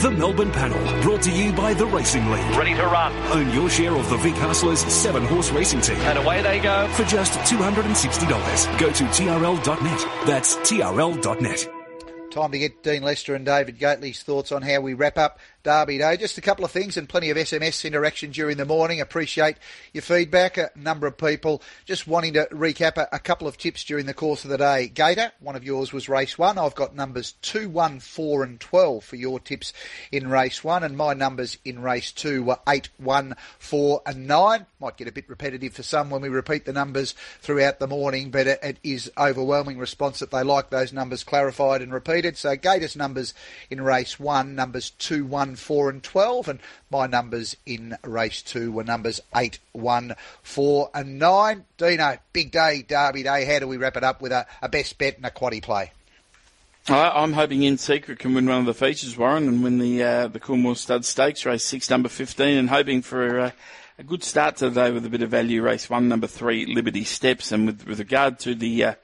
The Melbourne Panel, brought to you by the Racing League. Ready to run. Own your share of the Vic Hustlers seven horse racing team. And away they go. For just $260. Go to TRL.net. That's TRL.net. Time to get Dean Lester and David Gately's thoughts on how we wrap up Derby Day. Just a couple of things and plenty of SMS interaction during the morning. Appreciate your feedback. A number of people just wanting to recap a, a couple of tips during the course of the day. Gator, one of yours was race one. I've got numbers 2, 1, 4 and 12 for your tips in race one and my numbers in race two were 8, 1, 4 and 9. Might get a bit repetitive for some when we repeat the numbers throughout the morning, but it, it is overwhelming response that they like those numbers clarified and repeated. So Gator's numbers in race one, numbers 2, 1, 4 and 12 and my numbers in race two were numbers 8, 1, 4 and 9. Dino, big day, Derby Day. How do we wrap it up with a, a best bet and a quaddy play? I'm hoping In Secret can win one of the features, Warren, and win the uh, the Coolmore Stud Stakes race six, number fifteen, and hoping for a good start to the day with a bit of value. Race one, number three, Liberty Steps, and with, with regard to the uh,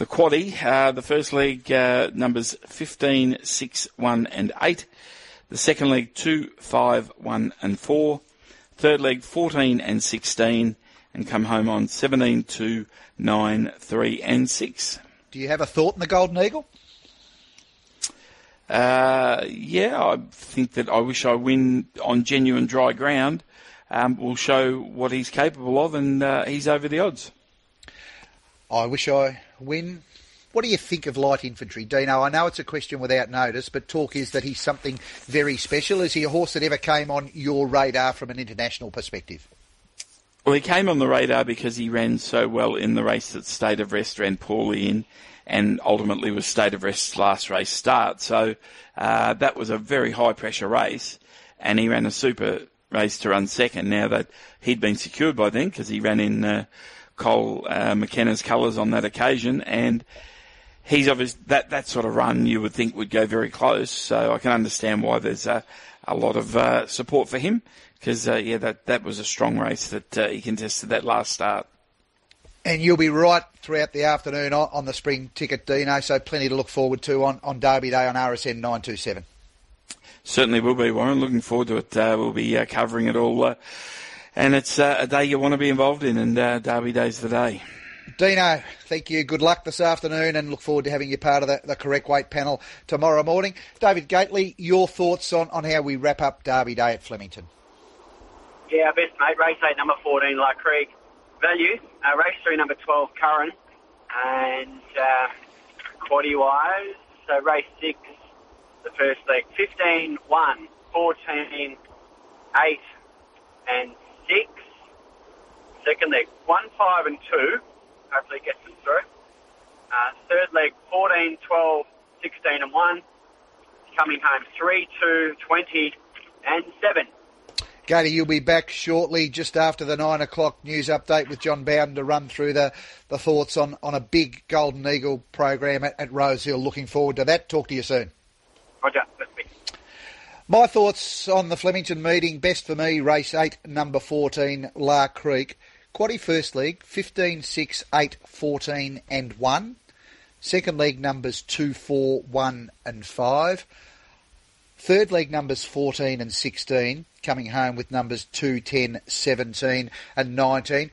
the quaddy, uh, the first leg uh, numbers 15, 6, 1 and 8. The second leg 2, 5, 1 and 4. Third leg 14 and 16 and come home on 17, 2, 9, 3 and 6. Do you have a thought in the Golden Eagle? Uh, yeah, I think that I wish I win on genuine dry ground. Um, will show what he's capable of, and uh, he's over the odds. I wish I win. What do you think of light infantry, Dino? I know it's a question without notice, but talk is that he's something very special. Is he a horse that ever came on your radar from an international perspective? Well, he came on the radar because he ran so well in the race that State of Rest ran poorly in, and ultimately was State of Rest's last race start. So uh, that was a very high pressure race, and he ran a super race to run second. Now that he'd been secured by then because he ran in. Uh, Cole uh, McKenna's colours on that occasion, and he's obviously that that sort of run you would think would go very close. So I can understand why there's a, a lot of uh, support for him because uh, yeah, that that was a strong race that uh, he contested that last start. And you'll be right throughout the afternoon on, on the spring ticket, Dino. So plenty to look forward to on, on Derby Day on RSN nine two seven. Certainly will be, Warren. Looking forward to it. Uh, we'll be uh, covering it all and it's uh, a day you want to be involved in, and uh, Derby Day's the day. Dino, thank you. Good luck this afternoon, and look forward to having you part of the, the correct weight panel tomorrow morning. David Gately, your thoughts on, on how we wrap up Derby Day at Flemington? Yeah, our best mate. Race eight, number fourteen, La Creek. Value. Uh, race three, number twelve, Curran, and uh, wise. So race six, the first leg, 15, 1, 14, 8, and six. Second leg, one, five, and two. Hopefully gets them through. Uh, third leg, 14, 12, 16, and one. Coming home, 3, 2, 20, and 7. Gatey, you'll be back shortly, just after the nine o'clock news update with John Bowden to run through the, the thoughts on, on a big Golden Eagle program at, at Rosehill. Looking forward to that. Talk to you soon. Roger. My thoughts on the Flemington meeting. Best for me, race 8, number 14, La Creek. Quaddy first league, 15, 6, 8, 14 and 1. Second league numbers 2, 4, 1 and 5. Third league numbers 14 and 16, coming home with numbers 2, 10, 17 and 19.